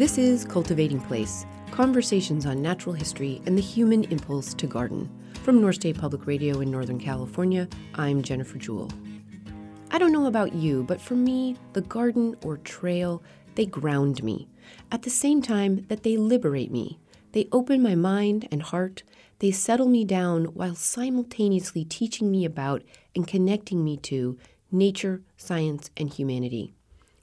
This is Cultivating Place conversations on natural history and the human impulse to garden. From North State Public Radio in Northern California, I'm Jennifer Jewell. I don't know about you, but for me, the garden or trail, they ground me. At the same time that they liberate me, they open my mind and heart, they settle me down while simultaneously teaching me about and connecting me to nature, science, and humanity.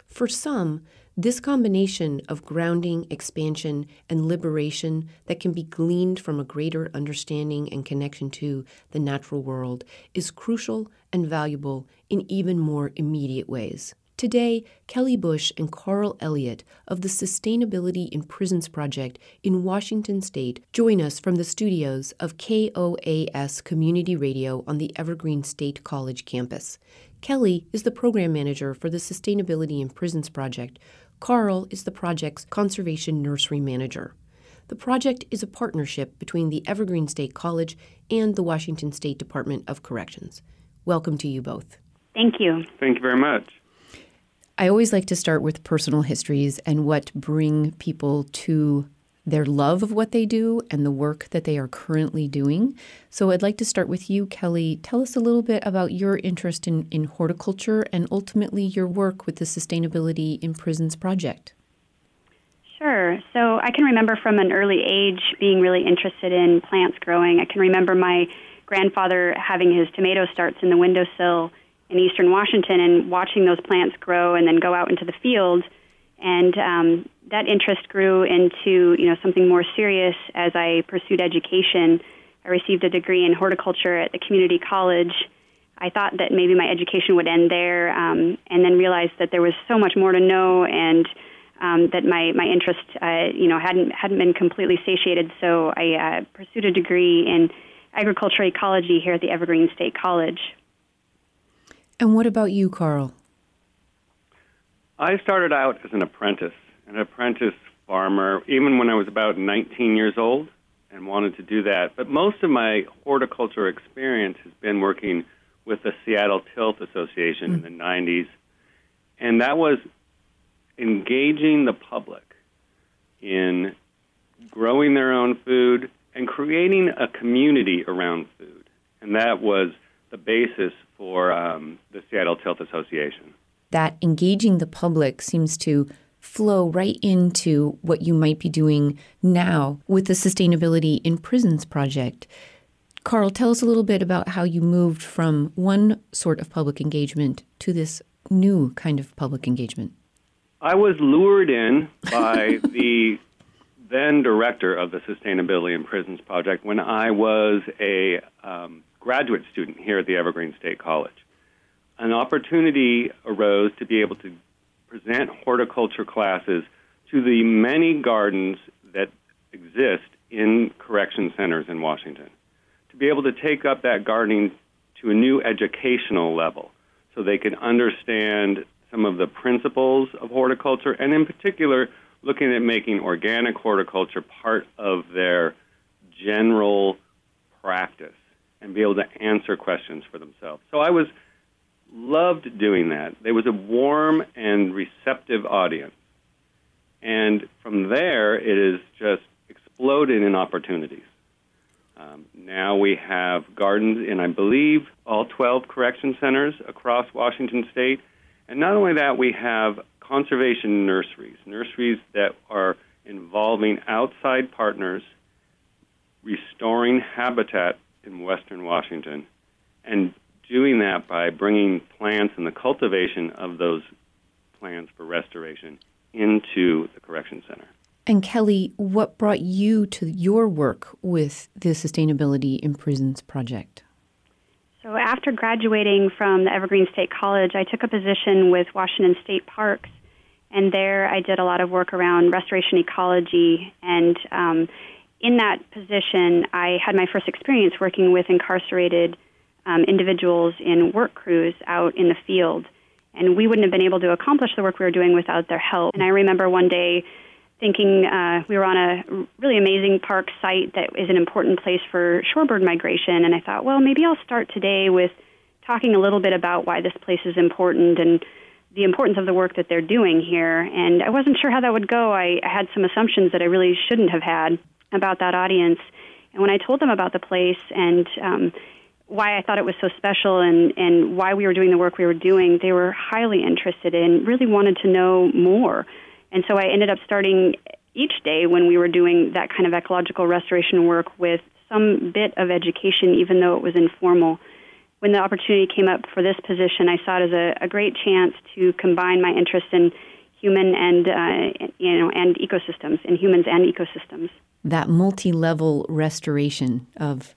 For some, this combination of grounding, expansion, and liberation that can be gleaned from a greater understanding and connection to the natural world is crucial and valuable in even more immediate ways. Today, Kelli Bush and Carl Elliott of the Sustainability in Prisons Project in Washington State join us from the studios of KOAS Community Radio on the Evergreen State College campus. Kelli is the program manager for the Sustainability in Prisons Project, Carl is the project's conservation nursery manager. The project is a partnership between the Evergreen State College and the Washington State Department of Corrections. Welcome to you both. Thank you. Thank you very much. I always like to start with personal histories and what bring people to their love of what they do and the work that they are currently doing. So I'd like to start with you, Kelli. Tell us a little bit about your interest in, in horticulture and ultimately your work with the Sustainability in Prisons project. Sure. So I can remember from an early age being really interested in plants growing. I can remember my grandfather having his tomato starts in the windowsill in eastern Washington and watching those plants grow and then go out into the field and um, that interest grew into you know something more serious as I pursued education. I received a degree in horticulture at the community college. I thought that maybe my education would end there, um, and then realized that there was so much more to know, and um, that my my interest, uh, you know, hadn't hadn't been completely satiated. So I uh, pursued a degree in agricultural ecology here at the Evergreen State College. And what about you, Carl? I started out as an apprentice, an apprentice farmer, even when I was about 19 years old and wanted to do that. But most of my horticulture experience has been working with the Seattle Tilth Association mm. in the 90s. And that was engaging the public in growing their own food and creating a community around food. And that was the basis for um, the Seattle Tilth Association that engaging the public seems to flow right into what you might be doing now with the Sustainability in Prisons project. Carl, tell us a little bit about how you moved from one sort of public engagement to this new kind of public engagement. I was lured in by the then director of the Sustainability in Prisons project when I was a um, graduate student here at the Evergreen State College an opportunity arose to be able to present horticulture classes to the many gardens that exist in correction centers in Washington. To be able to take up that gardening to a new educational level so they can understand some of the principles of horticulture and, in particular, looking at making organic horticulture part of their general practice and be able to answer questions for themselves. So I was loved doing that. There was a warm and receptive audience. And from there, it has just exploded in opportunities. Um, now we have gardens in, I believe, all 12 correction centers across Washington state. And not only that, we have conservation nurseries, nurseries that are involving outside partners, restoring habitat in western Washington, and doing that by bringing plants and the cultivation of those plants for restoration into the correction center. And Kelli, what brought you to your work with the Sustainability in Prisons project? So, after graduating from the Evergreen State College, I took a position with Washington State Parks, and there I did a lot of work around restoration ecology. And um, in that position, I had my first experience working with incarcerated um, individuals in work crews out in the field. And we wouldn't have been able to accomplish the work we were doing without their help. And I remember one day thinking uh, we were on a really amazing park site that is an important place for shorebird migration. And I thought, well, maybe I'll start today with talking a little bit about why this place is important and the importance of the work that they're doing here. And I wasn't sure how that would go. I, I had some assumptions that I really shouldn't have had about that audience. And when I told them about the place and um, why I thought it was so special and, and why we were doing the work we were doing, they were highly interested in, really wanted to know more. And so I ended up starting each day when we were doing that kind of ecological restoration work with some bit of education, even though it was informal. When the opportunity came up for this position, I saw it as a, a great chance to combine my interest in human and uh, you know and ecosystems, in humans and ecosystems. That multi-level restoration of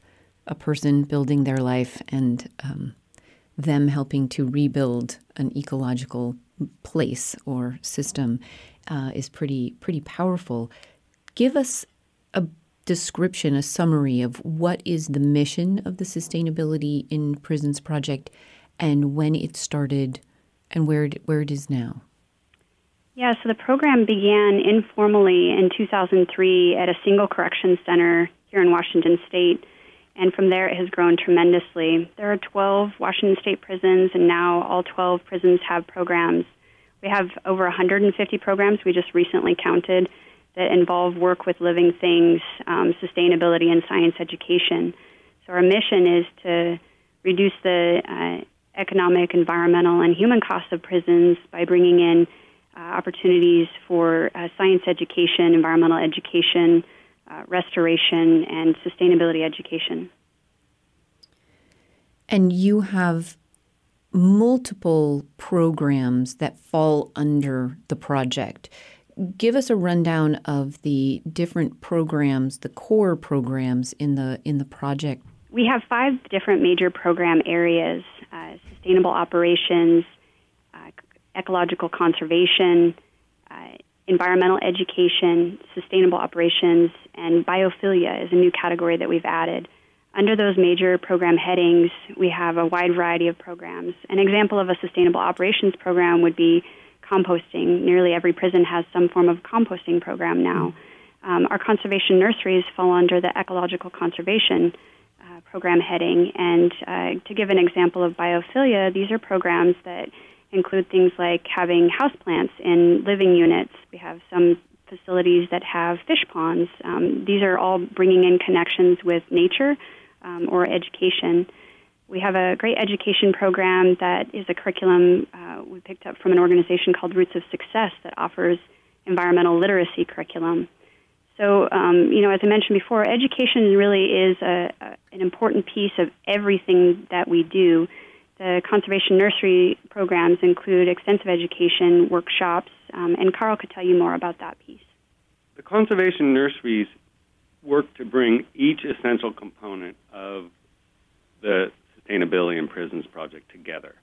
a person building their life and um, them helping to rebuild an ecological place or system uh, is pretty pretty powerful. Give us a description, a summary of what is the mission of the Sustainability in Prisons project, and when it started, and where it, where it is now. Yeah, so the program began informally in 2003 at a single correction center here in Washington State, and from there it has grown tremendously. There are 12 Washington State prisons, and now all 12 prisons have programs. We have over 150 programs we just recently counted that involve work with living things, um, sustainability, and science education. So our mission is to reduce the uh, economic, environmental, and human costs of prisons by bringing in uh, opportunities for uh, science education, environmental education, uh, restoration, and sustainability education. And you have multiple programs that fall under the project. Give us a rundown of the different programs, the core programs in the in the project. We have five different major program areas: uh, sustainable operations, uh, ecological conservation, uh, environmental education, sustainable operations, and biophilia is a new category that we've added. Under those major program headings, we have a wide variety of programs. An example of a sustainable operations program would be composting. Nearly every prison has some form of composting program now. Um, our conservation nurseries fall under the ecological conservation uh, program heading. And uh, to give an example of biophilia, these are programs that include things like having houseplants in living units. We have some facilities that have fish ponds. Um, these are all bringing in connections with nature um, or education. We have a great education program that is a curriculum uh, we picked up from an organization called Roots of Success that offers environmental literacy curriculum. So, um, you know, as I mentioned before, education really is a, a, an important piece of everything that we do. The conservation nursery programs include extensive education workshops, um, and Carl could tell you more about that piece. The conservation nurseries work to bring each essential component of the Sustainability in Prisons project together.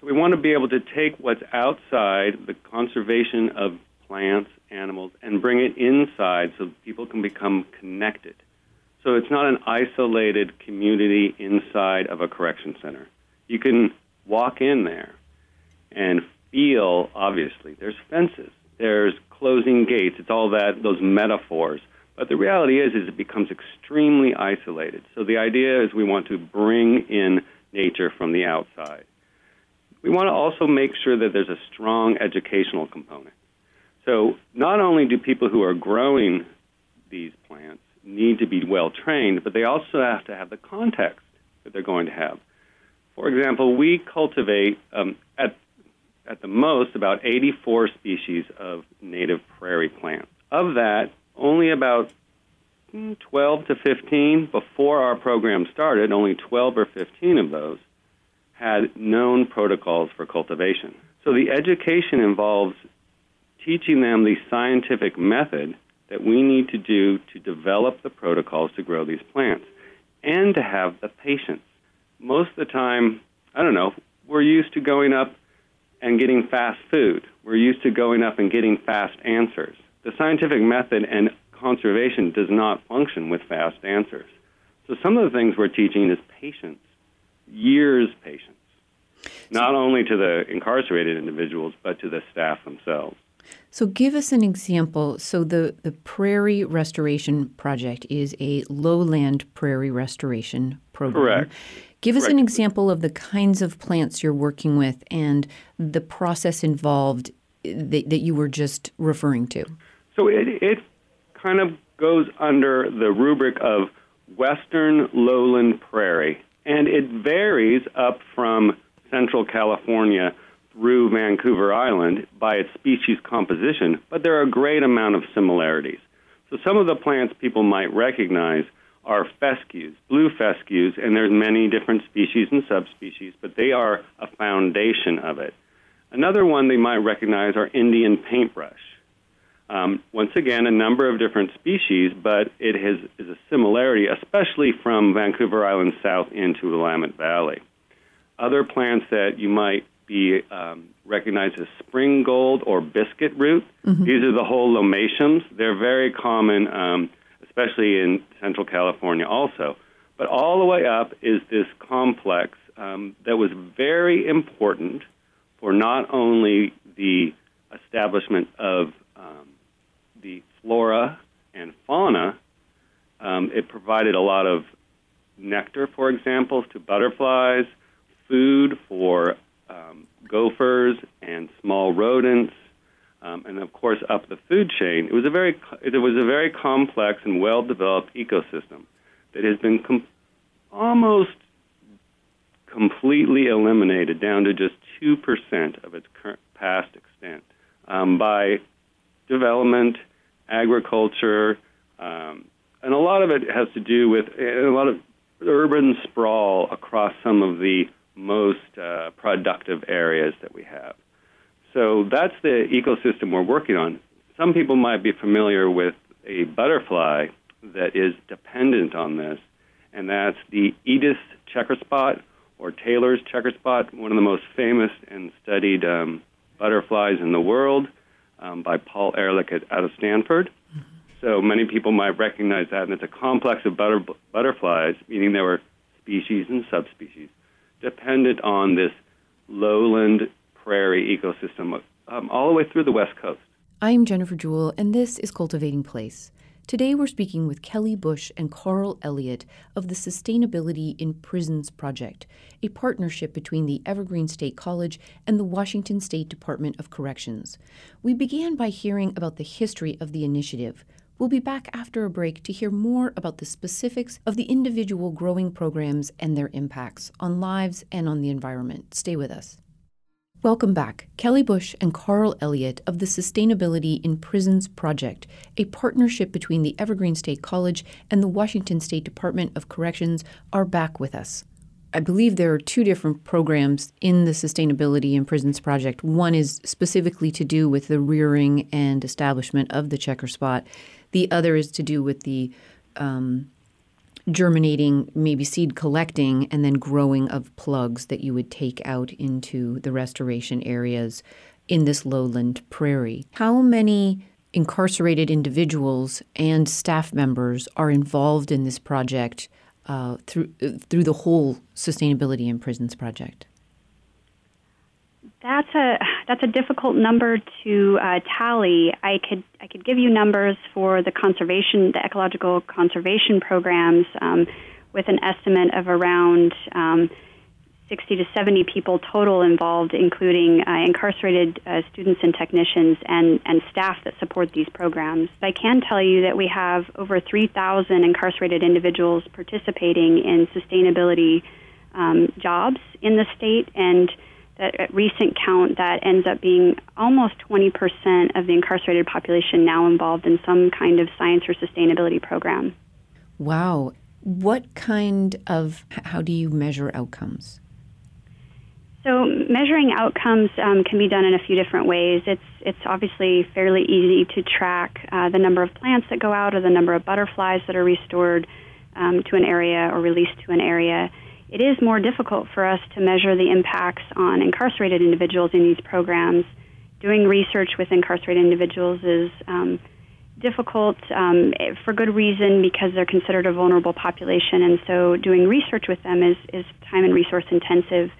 So we want to be able to take what's outside the conservation of plants, animals, and bring it inside so people can become connected. So it's not an isolated community inside of a correction center. You can walk in there and feel, obviously, there's fences, there's closing gates, it's all that, those metaphors but the reality is, is it becomes extremely isolated. So the idea is we want to bring in nature from the outside. We want to also make sure that there's a strong educational component. So not only do people who are growing these plants need to be well trained, but they also have to have the context that they're going to have. For example, we cultivate um, at at the most about 84 species of native prairie plants. Of that, only about 12 to 15 before our program started, only 12 or 15 of those had known protocols for cultivation. So the education involves teaching them the scientific method that we need to do to develop the protocols to grow these plants and to have the patience. Most of the time, I don't know, we're used to going up and getting fast food. We're used to going up and getting fast answers. The scientific method and conservation does not function with fast answers. So some of the things we're teaching is patience, years patience, not only to the incarcerated individuals, but to the staff themselves. So, give us an example. So, the, the Prairie Restoration Project is a lowland prairie restoration program. Correct. Give us Correct. an example of the kinds of plants you're working with and the process involved eh, that, that you were just referring to. So it, it kind of goes under the rubric of Western lowland prairie, and it varies up from Central California through Vancouver Island by its species composition, but there are a great amount of similarities. So some of the plants people might recognize are fescues, blue fescues, and there's many different species and subspecies, but they are a foundation of it. Another one they might recognize are Indian paintbrush. Um, once again, a number of different species, but it has, is a similarity, especially from Vancouver Island south into the Willamette Valley. Other plants that you might be um, recognized as spring gold or biscuit root. These are the holomatiums. They're very common, um, especially in Central California, also. But all the way up is this complex um, that was very important for not only the establishment of um, the flora and fauna, um, it provided a lot of nectar, for example, to butterflies, food for um, gophers and small rodents, um, and of course up the food chain. It was a very it was a very complex and well developed ecosystem that has been com- almost completely eliminated down to just two percent of its current past extent um, by development, agriculture, um, and a lot of it has to do with a lot of urban sprawl across some of the most uh, productive areas that we have. So that's the ecosystem we're working on. Some people might be familiar with a butterfly that is dependent on this, and that's the Edith checkerspot or Taylor's checkerspot, one of the most famous and studied um, butterflies in the world um, by Paul Ehrlich at, out of Stanford. So many people might recognize that, and it's a complex of butter, butterflies, meaning there were species and subspecies dependent on this lowland prairie ecosystem um, all the way through the west coast. I'm Jennifer Jewell, and this is Cultivating Place. Today we're speaking with Kelli Bush and Carl Elliott of the Sustainability in Prisons Project, a partnership between the Evergreen State College and the Washington State Department of Corrections. We began by hearing about the history of the initiative. We'll be back after a break to hear more about the specifics of the individual growing programs and their impacts on lives and on the environment. Stay with us. Welcome back. Kelli Bush and Carl Elliott of the Sustainability in Prisons Project, a partnership between the Evergreen State College and the Washington State Department of Corrections, are back with us. I believe there are two different programs in the Sustainability in Prisons Project. One is specifically to do with the rearing and establishment of the checkerspot. The other is to do with the um, germinating, maybe seed collecting, and then growing of plugs that you would take out into the restoration areas in this lowland prairie. How many incarcerated individuals and staff members are involved in this project uh, through through the whole sustainability in prisons project? That's a that's a difficult number to uh, tally. I could I could give you numbers for the conservation, the ecological conservation programs, um, with an estimate of around um, 60 to 70 people total involved, including uh, incarcerated uh, students and technicians and, and staff that support these programs. But I can tell you that we have over 3,000 incarcerated individuals participating in sustainability um, jobs in the state, and that at recent count, that ends up being almost 20% of the incarcerated population now involved in some kind of science or sustainability program. Wow. What kind of, how do you measure outcomes? So measuring outcomes um, can be done in a few different ways. It's it's obviously fairly easy to track uh, the number of plants that go out or the number of butterflies that are restored um, to an area or released to an area. It is more difficult for us to measure the impacts on incarcerated individuals in these programs. Doing research with incarcerated individuals is um, difficult um, for good reason because they're considered a vulnerable population, and so doing research with them is, is time and resource intensive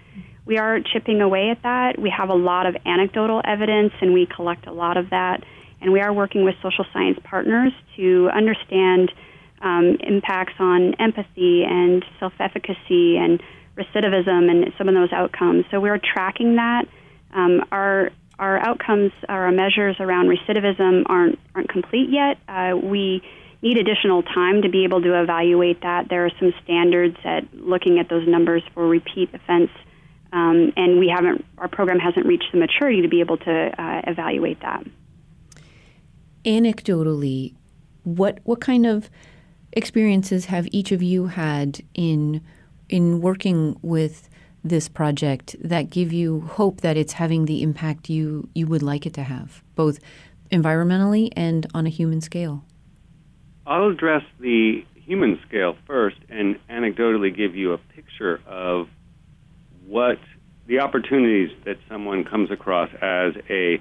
we are chipping away at that. We have a lot of anecdotal evidence, and we collect a lot of that. And we are working with social science partners to understand um, impacts on empathy and self efficacy and recidivism and some of those outcomes. So we're tracking that. Um, our our outcomes, our measures around recidivism aren't aren't complete yet. Uh, we need additional time to be able to evaluate that. There are some standards at looking at those numbers for repeat offense, um, and we haven't. Our program hasn't reached the maturity to be able to uh, evaluate that. Anecdotally, what what kind of experiences have each of you had in in working with this project that give you hope that it's having the impact you you would like it to have, both environmentally and on a human scale? I'll address the human scale first and anecdotally give you a picture of what the opportunities that someone comes across as a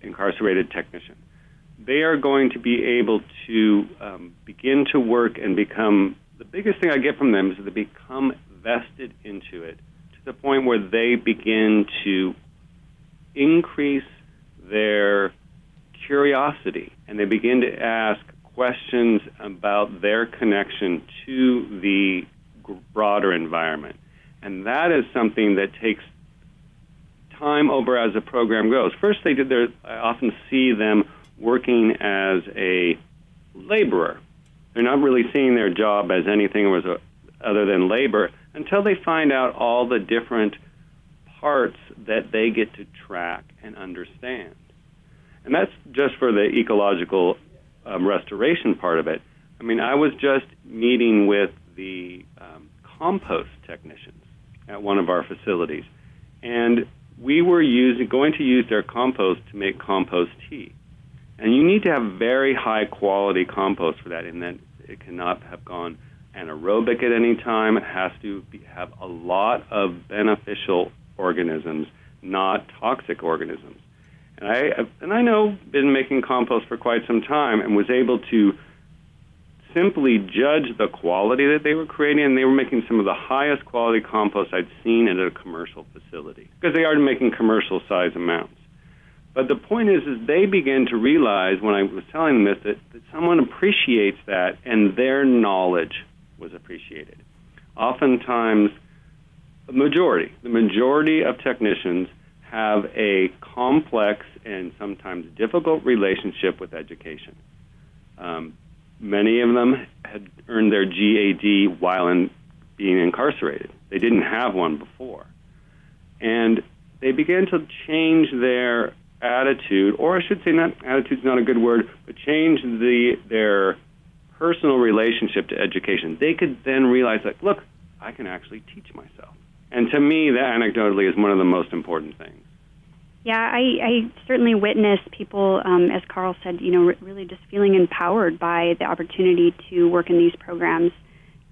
incarcerated technician. They are going to be able to um, begin to work and become the biggest thing I get from them is they become vested into it to the point where they begin to increase their curiosity and they begin to ask questions about their connection to the broader environment. And that is something that takes time over as the program goes. First, they their, I often see them working as a laborer. They're not really seeing their job as anything a, other than labor until they find out all the different parts that they get to track and understand. And that's just for the ecological um, restoration part of it. I mean, I was just meeting with the um, compost technicians at one of our facilities, and we were using, going to use their compost to make compost tea. And you need to have very high quality compost for that, and then it cannot have gone anaerobic at any time. It has to be, have a lot of beneficial organisms, not toxic organisms. And I and I know been making compost for quite some time and was able to simply judge the quality that they were creating, and they were making some of the highest quality compost I'd seen at a commercial facility because they are making commercial size amounts. But the point is, is they began to realize when I was telling them this that, that someone appreciates that, and their knowledge was appreciated. Oftentimes, the majority, the majority of technicians have a complex and sometimes difficult relationship with education. Um, many of them had earned their GED while in being incarcerated. They didn't have one before. And they began to change their attitude, or I should say, not attitude is not a good word, but change the their personal relationship to education. They could then realize, that, look, I can actually teach myself. And to me, that anecdotally is one of the most important things. Yeah, I, I certainly witness people, um, as Carl said, you know, really just feeling empowered by the opportunity to work in these programs.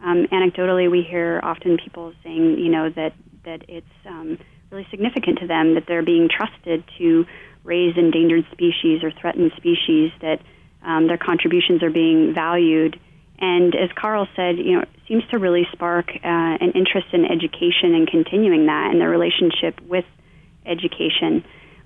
Um, anecdotally, we hear often people saying, you know, that that it's um, really significant to them that they're being trusted to raise endangered species or threatened species, that um, their contributions are being valued. And as Carl said, you know, it seems to really spark uh, an interest in education and continuing that and their relationship with education.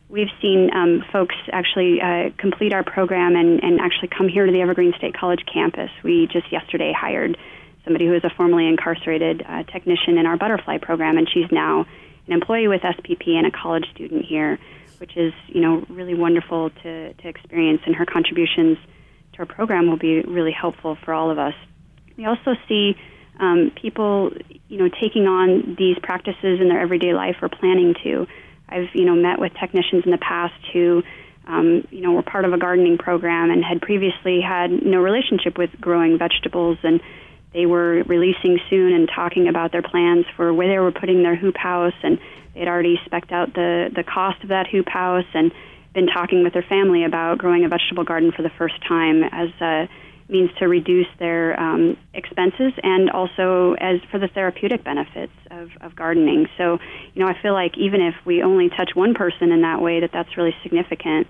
We've seen um, folks actually uh, complete our program and, and actually come here to the Evergreen State College campus. We just yesterday hired somebody who is a formerly incarcerated uh, technician in our butterfly program, and she's now an employee with SPP and a college student here which is you know really wonderful to, to experience, and her contributions to our program will be really helpful for all of us. We also see um, people you know taking on these practices in their everyday life or planning to. I've you know met with technicians in the past who um, you know were part of a gardening program and had previously had no relationship with growing vegetables and they were releasing soon and talking about their plans for where they were putting their hoop house and They'd already specced out the, the cost of that hoop house and been talking with their family about growing a vegetable garden for the first time as a means to reduce their um, expenses and also as for the therapeutic benefits of, of gardening. So, you know, I feel like even if we only touch one person in that way, that that's really significant.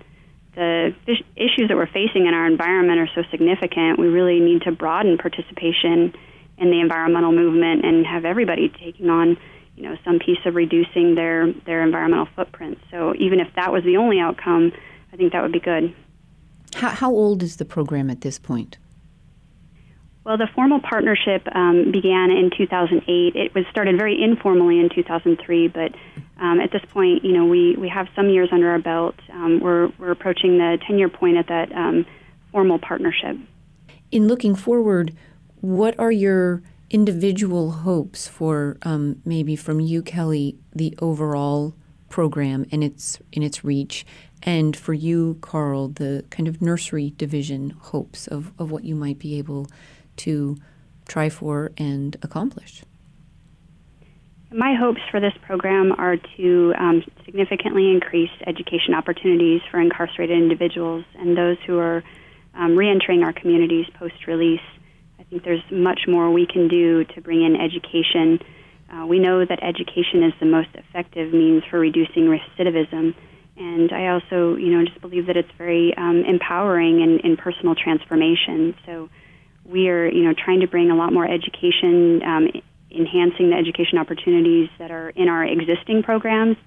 The issues that we're facing in our environment are so significant. We really need to broaden participation in the environmental movement and have everybody taking on you know, some piece of reducing their their environmental footprint. So even if that was the only outcome, I think that would be good. How, how old is the program at this point? Well, the formal partnership um, began in 2008. It was started very informally in 2003, but um, at this point, you know, we, we have some years under our belt. Um, we're, we're approaching the 10 year point at that um, formal partnership. In looking forward, what are your individual hopes for um, maybe from you, Kelli, the overall program and its in its reach, and for you, Carl, the kind of nursery division hopes of, of what you might be able to try for and accomplish? My hopes for this program are to um, significantly increase education opportunities for incarcerated individuals and those who are um, reentering our communities post release. I think there's much more we can do to bring in education. Uh, we know that education is the most effective means for reducing recidivism. And I also, you know, just believe that it's very um, empowering in, in personal transformation. So we are, you know, trying to bring a lot more education, um, enhancing the education opportunities that are in our existing programs,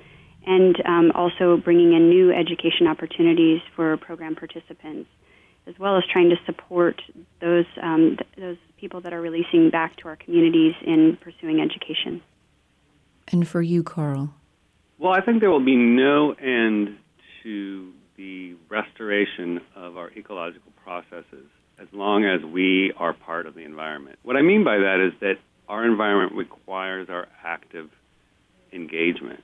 and um, also bringing in new education opportunities for program participants, as well as trying to support those um, th- those people that are releasing back to our communities in pursuing education. And for you, Carl. Well, I think there will be no end to the restoration of our ecological processes as long as we are part of the environment. What I mean by that is that our environment requires our active engagement.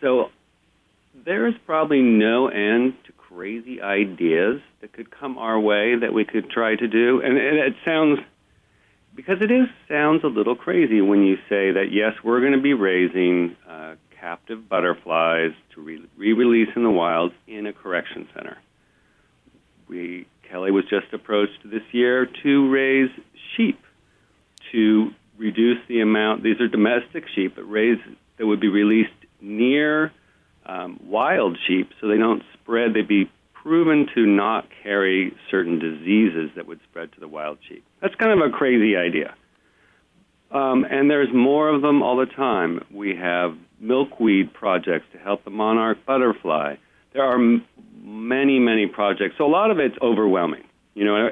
So there is probably no end to crazy ideas that could come our way that we could try to do. And, and it sounds, because it is, sounds a little crazy when you say that, yes, we're going to be raising uh, captive butterflies to re release in the wild in a correction center. We Kelli was just approached this year to raise sheep to reduce the amount. These are domestic sheep, but raise that would be released near um, wild sheep, so they don't spread. They'd be proven to not carry certain diseases that would spread to the wild sheep. That's kind of a crazy idea. Um, and there's more of them all the time. We have milkweed projects to help the monarch butterfly. There are many, many projects. So a lot of it's overwhelming. You know,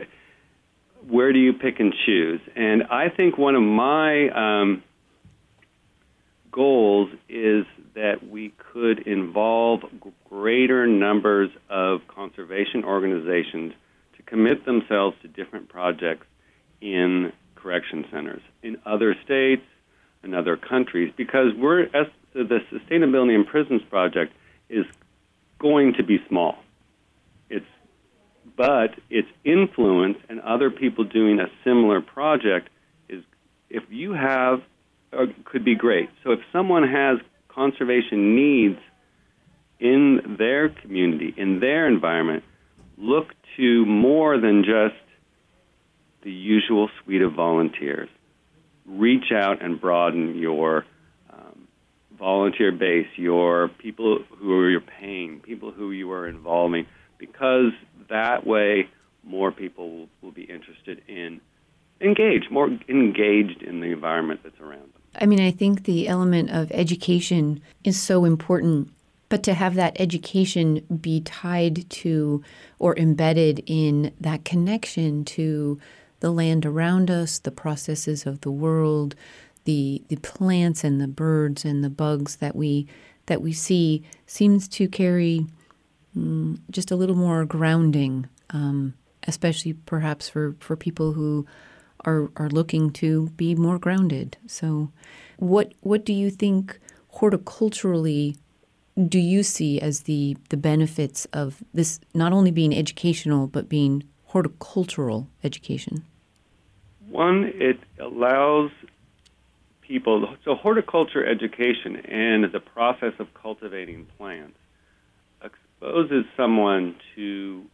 where do you pick and choose? And I think one of my um, goals is that we could involve greater numbers of conservation organizations to commit themselves to different projects in correction centers in other states and other countries because we're the sustainability in prisons project is going to be small. But its influence and other people doing a similar project is if you have uh, could be great. So if someone has conservation needs in their community, in their environment, look to more than just the usual suite of volunteers. Reach out and broaden your volunteer base, your people who you're paying, people who you are involving, because that way more people will, will be interested in engaged, more engaged in the environment that's around them. I mean, I think the element of education is so important, but to have that education be tied to or embedded in that connection to the land around us, the processes of the world, the the plants and the birds and the bugs that we that we see seems to carry mm, just a little more grounding, um, especially perhaps for, for people who are are looking to be more grounded. So, what what do you think horticulturally? Do you see as the the benefits of this not only being educational but being horticultural education? One, it allows people. So, horticulture education and the process of cultivating plants exposes someone to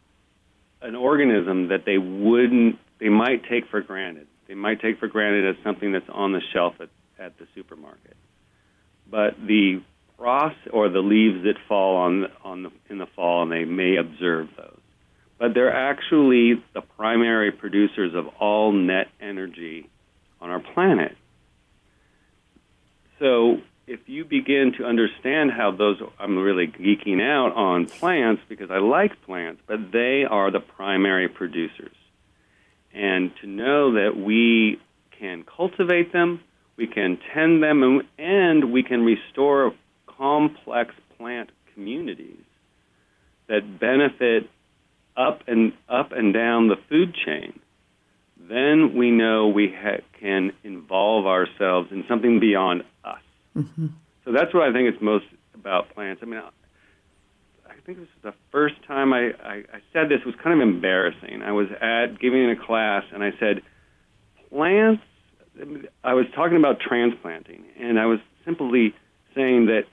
an organism that they wouldn't, they might take for granted. They might take for granted as something that's on the shelf at, at the supermarket. But the frost or the leaves that fall on on the, in the fall, and they may observe those. But they're actually the primary producers of all net energy on our planet. Begin to understand how those, I'm really geeking out on plants because I like plants, but they are the primary producers. And to know that we can cultivate them, we can tend them, and we can restore complex plant communities that benefit up and up and down the food chain, then we know we ha- can involve ourselves in something beyond us. Mm-hmm. So that's what I think is most about plants. I mean, I think this is the first time I, I, I said this was kind of embarrassing. I was at giving a class and I said, plants. I was talking about transplanting, and I was simply saying that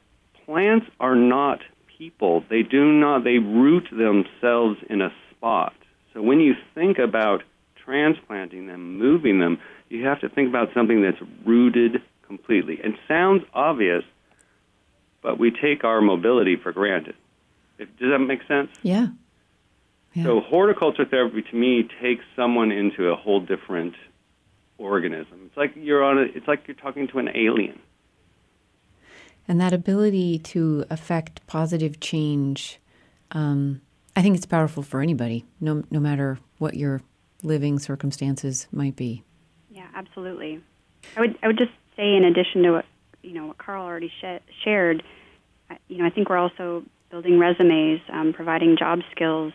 plants are not people. They do not, they root themselves in a spot. So when you think about transplanting them, moving them, you have to think about something that's rooted completely. It sounds obvious, but we take our mobility for granted. Does that make sense? Yeah. yeah. So horticulture therapy to me takes someone into a whole different organism. It's like you're on a, it's like you're talking to an alien. And that ability to affect positive change, um, I think it's powerful for anybody, no, no matter what your living circumstances might be. Yeah, absolutely. I would, I would just say, in addition to what you know, what Carl already sh- shared, you know, I think we're also building resumes, um, providing job skills.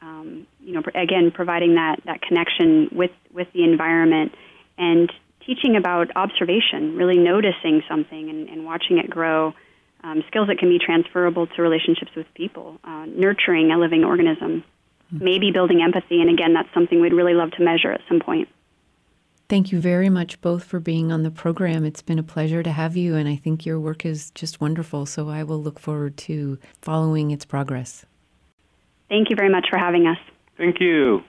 Um, you know, again, providing that that connection with with the environment and teaching about observation, really noticing something and, and watching it grow, um, skills that can be transferable to relationships with people, uh, nurturing a living organism, mm-hmm. maybe building empathy. And again, that's something we'd really love to measure at some point. Thank you very much both for being on the program. It's been a pleasure to have you, and I think your work is just wonderful. So I will look forward to following its progress. Thank you very much for having us. Thank you.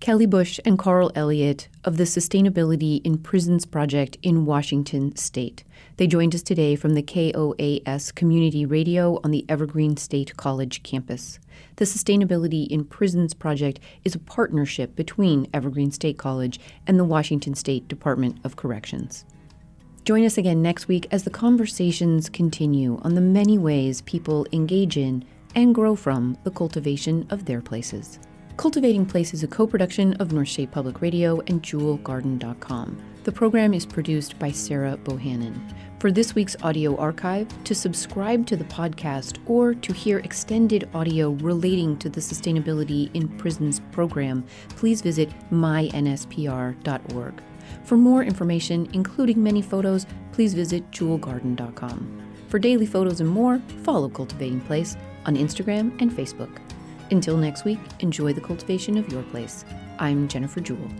Kelli Bush and Carl Elliott of the Sustainability in Prisons Project in Washington State. They joined us today from the KOAS Community Radio on the Evergreen State College campus. The Sustainability in Prisons Project is a partnership between Evergreen State College and the Washington State Department of Corrections. Join us again next week as the conversations continue on the many ways people engage in and grow from the cultivation of their places. Cultivating Place is a co production of North State Public Radio and JewelGarden.com. The program is produced by Sarah Bohannon. For this week's audio archive, to subscribe to the podcast, or to hear extended audio relating to the Sustainability in Prisons program, please visit mynspr.org. For more information, including many photos, please visit jewelgarden.com. For daily photos and more, follow Cultivating Place on Instagram and Facebook. Until next week, enjoy the cultivation of your place. I'm Jennifer Jewell.